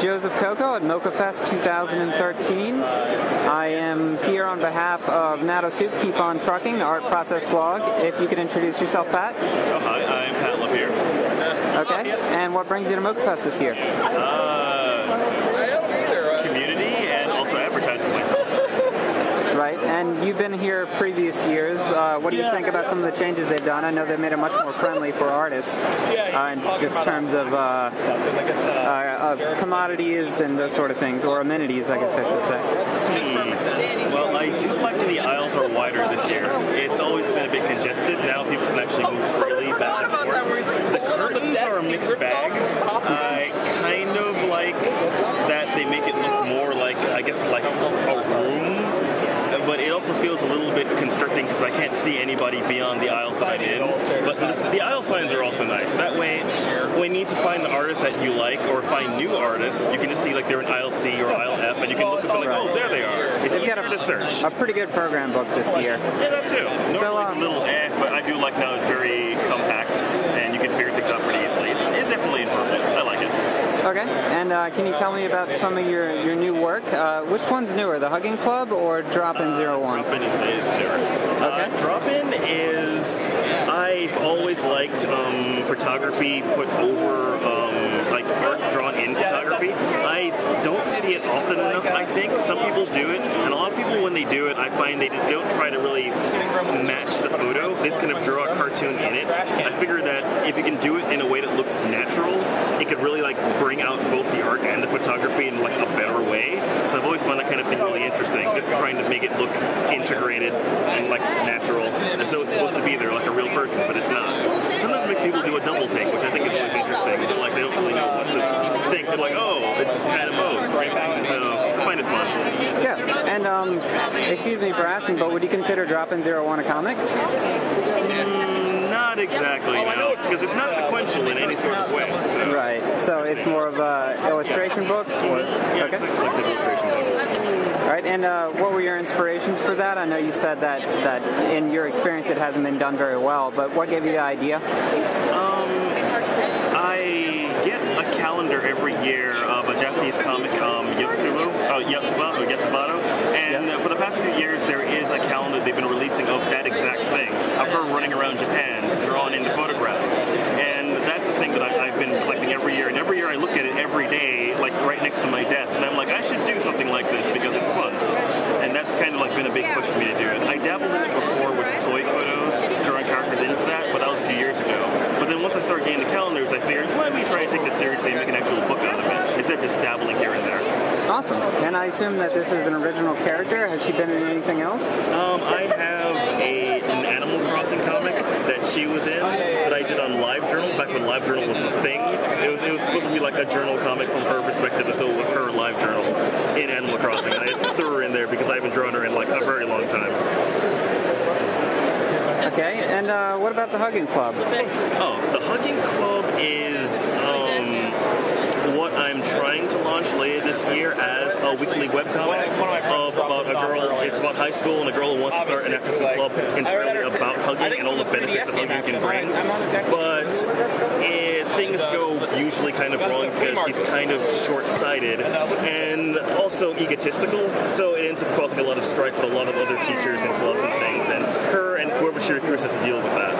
Joseph Coco at MoCCA Fest 2013. I am here on behalf of Natto Soup Keep On Trucking, the art process blog. If you could introduce yourself, Pat. Oh, hi, I'm Pat LaPierre. Okay. And what brings you to MoCCA Fest this year? Uh, community and also advertising myself. Right. And you've been here previous years. Uh, what do you think about some of the changes they've done? I know they've made it much more friendly for artists uh, in just terms of uh, uh, of commodities and those sort of things, or amenities, I guess I should say. Hmm. Well, I do like that the aisles are wider this year. It's always been a bit congested. Now people can actually move freely back and forth. The curtains are a mixed bag. I kind of like that they make it look more like, I guess, like a room but it also feels a little bit constricting because I can't see anybody beyond the aisles that I'm in. But this, the aisle signs are also nice. That way, when you need to find an artist that you like or find new artists, you can just see like they're in aisle C or aisle F, and you can look up and like, oh, there they are. It's easier a, to search. A pretty good program book this year. Yeah, that too. Normally So, it's um, a little eh, but I do like now it's very compact and you can figure things out pretty easily. It's definitely improvement. I like it. Okay. And uh, can you tell me about some of your, your new work? Uh, which one's newer, the Hugging Club or Drop In Zero One? Drop in is, is newer. Okay. Uh, drop in is I've always liked um, photography put over um, like art drawn in photography. I don't see it often enough. I think some people do it, and a lot of people when they do it, I find they don't try to really match the photo. They kind of draw a cartoon in it. I figure that if you can do it in a way that looks natural, it could really like bring out both the art and the photography in like a better way. So I've always found that kind of thing really interesting. Just trying to make it look integrated and like natural, as though it's supposed to be there like a real person, but it's not. Sometimes it makes people do a double take, which I think is always interesting. Like they don't really know what to think. They're like, oh, it's kind of both. So I find it fun. Yeah. And um, excuse me for asking, but would you consider dropping Zero One a comic? Mm, not exactly, no, because it's not sequential in any sort of way. So. Right. So it's more of a illustration book. Or, Yeah, collected illustration. Right. And uh, what were your inspirations for that? I know you said that that in your experience it hasn't been done very well, but what gave you the idea? Um, I calendar every year of a Japanese comic, um, Yotsubo, uh, Yotsuba, or Yotsubato, and uh, for the past few years there is a calendar they've been releasing of that exact thing, of her running around Japan, drawn into photographs. And that's the thing that I, I've been collecting every year, and every year I look at it every day, like right next to my desk, and I'm like, I should do something like this because it's fun. And that's kind of like been a big push for me to do it. I dabbled in it before with toy photos, drawing characters into that, but that was a few years ago. But then once I started getting the calendars, I figured, why don't we try and take this seriously and make an actual book out of it, instead of just dabbling here and there. Awesome. And I assume that this is an original character. Has she been in anything else? Um, I have a, an Animal Crossing comic that she was in that I did on LiveJournal back when LiveJournal was a thing. It was, it was supposed to be like a journal comic from her perspective as though it was her LiveJournal in Animal Crossing. And I just threw her in there because I haven't drawn her in like a very long time. Okay. And uh, what about the Hugging Club? Oh, the Hugging Club is what I'm trying to launch later this year as a weekly webcomic of about a girl. It's about high school and a girl who wants to start an after school club entirely about hugging and all the benefits that hugging can bring. But it, things go usually kind of wrong because she's kind of short-sighted and also egotistical. So it ends up causing a lot of strife with a lot of other teachers and clubs and things. And her and whoever she recruits has to deal with that.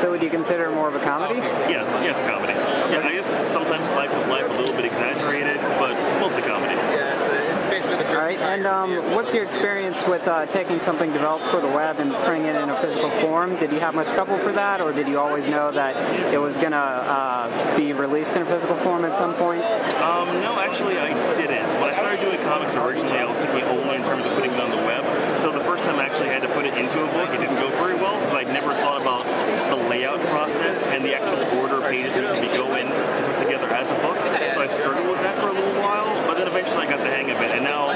So would you consider it more of a comedy? Yeah, yeah, it's a comedy. Yeah, I guess it's sometimes slice of life a little bit exaggerated, but mostly comedy. Yeah, it's, a, it's basically the All right. And um, what's your experience with uh, taking something developed for the web and putting it in a physical form? Did you have much trouble for that, or did you always know that it was going to uh, be released in a physical form at some point? Um, no, actually, I didn't. When I started doing comics originally, I was thinking only in terms of putting it on the web. So the first time I actually had to put it into a book, it didn't go very well because I'd never thought about the layout process and the actual order of pages that be go in to put together as a book. So I struggled with that for a little while, but then eventually I got the hang of it. And now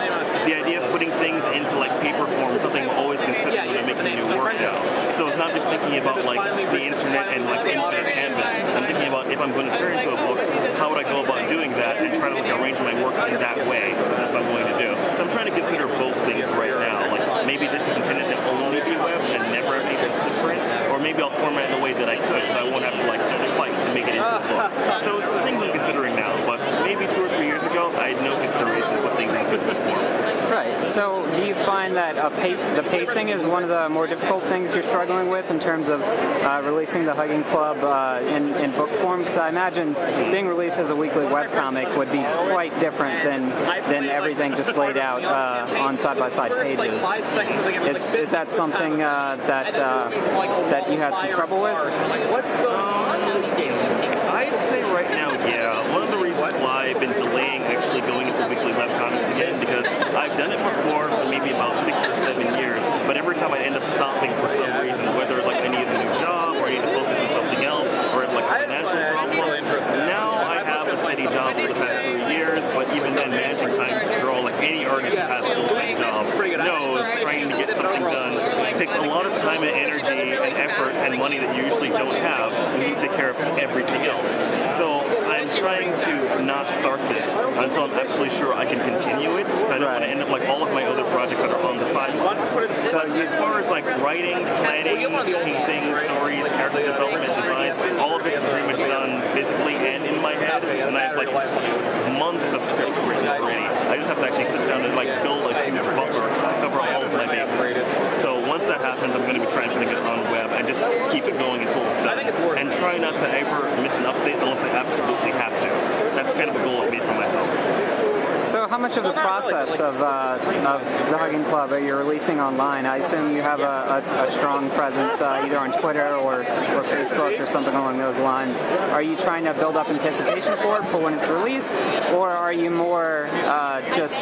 the idea of putting things into like paper form is something I'm always considering when I'm making new work now. So it's not just thinking about like the internet and like infinite canvas. I'm thinking about if I'm going to turn into a book, how would I go about doing that and try to like arrange my work in that way That's what I'm going to do. So I'm trying to consider both things right now. Like maybe this is Belt format in a way that I could, so I won't have to like fight to make it into a book. So it's a thing I'm considering now, but maybe two or three years ago, I had no consideration of what things I could put forward. Right. So do find that pa- the pacing is one of the more difficult things you're struggling with in terms of uh, releasing the Hugging Club uh, in, in book form? Because I imagine being released as a weekly webcomic would be quite different than than everything just laid out uh, on side by side pages. Is, is that something uh, that uh, that you had some trouble with? I'd say right now, yeah. One of the reasons why I've been delaying actually going into weekly webcomics again because I've done it for before for maybe about six or seven years, but every time I end up stopping for some reason, whether like I need a new job or I need to focus on something else or I have like a financial problem, now I have a steady job for the past three years, but even then managing time to draw like any artist who has a full-time job knows trying to get something done takes a lot of time and energy and effort and money that you usually don't have when you take care of everything else. So trying to not start this until I'm absolutely sure I can continue it. I don't want to end up like all of my other projects that are on the side. So as far as like writing, planning, pacing, stories, character development, designs, all of it's pretty much done physically and in my head. And I have like months of scripts written already. I just have to actually sit down and like build a huge buffer to cover all of my bases. So once that happens, I'm going to be trying to put it on the web and just keep it going until it's done. And try not to ever miss an update unless I absolutely have to. That's kind of a goal I've made for myself. So, how much of the process of, uh, of the Hugging Club are you releasing online? I assume you have a, a, a strong presence uh, either on Twitter or, or Facebook or something along those lines. Are you trying to build up anticipation for it for when it's released, or are you more uh, just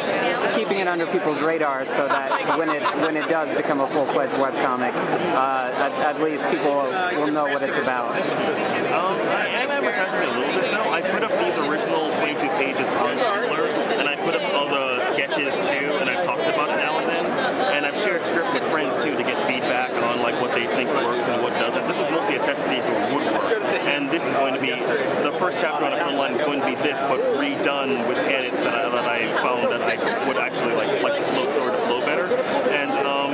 keeping it under people's radar so that when it when it does become a full fledged webcomic, uh, at, at least people will know what it's about? Um, I am advertising a little bit though. I put up these original 22 pages on Tumblr, and I put up all sketches too, and I've talked about it now and then. And I've shared script with friends too to get feedback on like what they think works and what doesn't. This is mostly a test to see if it would work. And this is going to be the first chapter on a front line is going to be this, but redone with edits that I, that I found that I would actually like like flow sort of flow better. And um,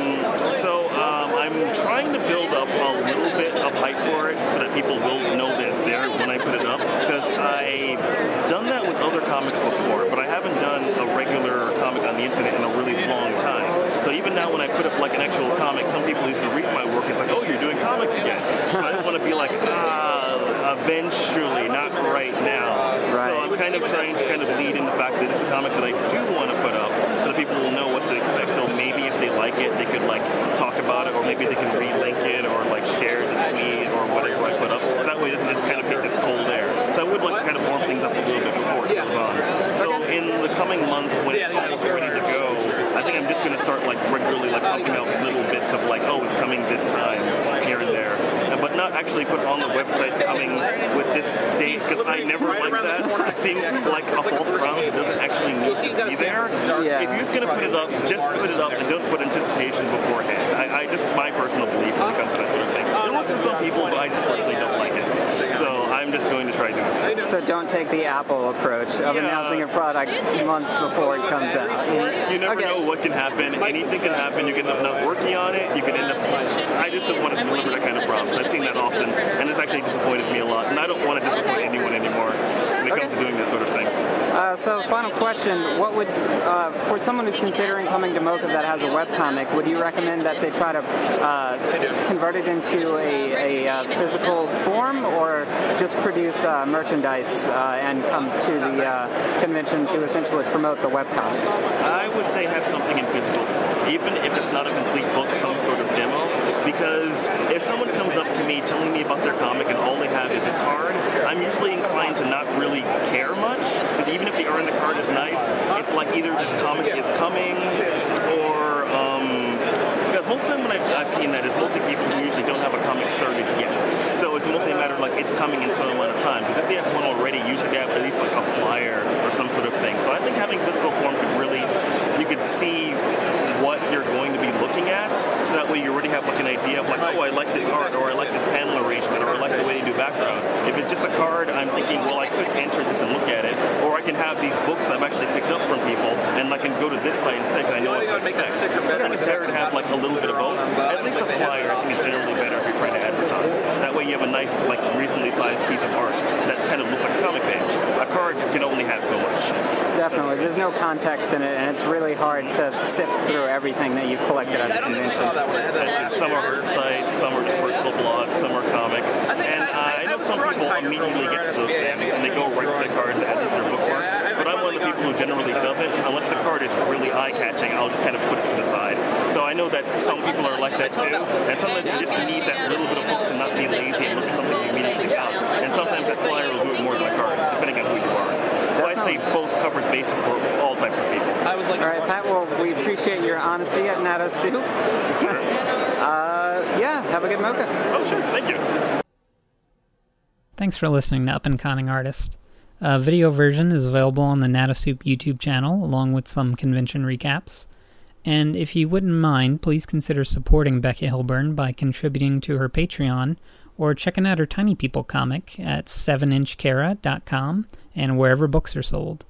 so um, I'm trying to build up a little bit of hype for it so that people will know that it's there when I put it up. Because I've done that with other comics before, but I haven't done a regular comic on the internet in a really long time. So even now when I put up like an actual comic, some people used to read my work. It's like, oh, you're doing comics again. I don't want to be like, ah, eventually, not right now. Right. So I'm kind of trying to kind of lead in the fact that this is a comic that I do want to put up so that people will know what to expect. So maybe if they like it, they could like talk about it, or maybe they can relink it, or like share the tweet, or whatever I put up. So that way it doesn't just kind of hit this cold air. So I would like to kind of warm things up a little bit before it goes on. So in the coming months, when it's almost ready to go, I think I'm just going to start like regularly like pumping out little bits of like, oh, it's coming this time, here and there. But not actually put on the website coming with this date because I never like that. It seems like a false promise. It doesn't actually need to be there. Yeah. If you're just going to put it up, just put it up and don't put anticipation beforehand. I, I just my personal belief when it comes to that sort of thing. It works for some people, but I just personally don't like it. So I'm just going to try doing it. So don't take the Apple approach of Yeah. announcing a product months before it comes out. You never Okay. know what can happen. Anything can happen. You can end up not working on it. You can end up. I just don't want to deliver that kind of promise. I've seen that often, and it's actually disappointed me a lot. And I don't want to disappoint anyone anymore when it comes to doing this sort of thing. Uh, so, final question: What would, uh, for someone who's considering coming to MoCCA that has a webcomic, would you recommend that they try to uh, convert it into a, a uh, physical form, or just produce uh, merchandise uh, and come to the uh, convention to essentially promote the webcomic? I would say have something in even if it's not a complete book, some sort of demo. Because if someone comes up to me telling me about their comic and all they have is a card, I'm usually inclined to not really care much. Because even if the art in the card is nice, it's like either this comic is coming or um, because most of the time when I've, I've seen that is mostly people who usually don't have a comic started yet. So it's mostly a matter of like it's coming in some amount of time. Because if they have one already, usually they have at least like a flyer or some sort of thing. So I think having physical form could really, you could see what you're going to be looking at. So that way you already have like an idea of like, oh, I like this art, or I like this panel arrangement, or I like the way they do backgrounds. If it's just a card, I'm thinking, well, I could enter this and look at it, or I can have these books I've actually picked up from people, and I can go to this site instead because I know what to expect. So I think it's better to have like a little bit of both. At least a flyer, I think, is generally better if you're trying to advertise. That way you have a nice, like, reasonably sized piece of art that kind of looks like a comic page. A card can only have so much. Definitely. There's no no context in it, and it's really hard to sift through everything that you've collected at the convention. Some are art sites, some are just personal blogs, some are comics, and uh, I know some people immediately get to those things and they go right to the cards and add them to their bookmarks. But I'm one of the people who generally doesn't, unless the card is really eye-catching. I'll just kind of put it to the side. So I know that some people are like that too, and sometimes you just need that little bit of hook to not be lazy and look at something you immediately got. And sometimes that flyer will do it more than a card, depending on who you are. So I'd say both covers bases for all types of people. I was like, all right, Pat. Well, we appreciate your honesty at Nata Soup. Sure. Uh, yeah, have a good MoCCA. Oh, sure. Thank you. Thanks for listening to Up and Conning Artist. A video version is available on the Natasoup YouTube channel, along with some convention recaps. And if you wouldn't mind, please consider supporting Becky Hilburn by contributing to her Patreon or checking out her Tiny People comic at 7inchkara.com and wherever books are sold.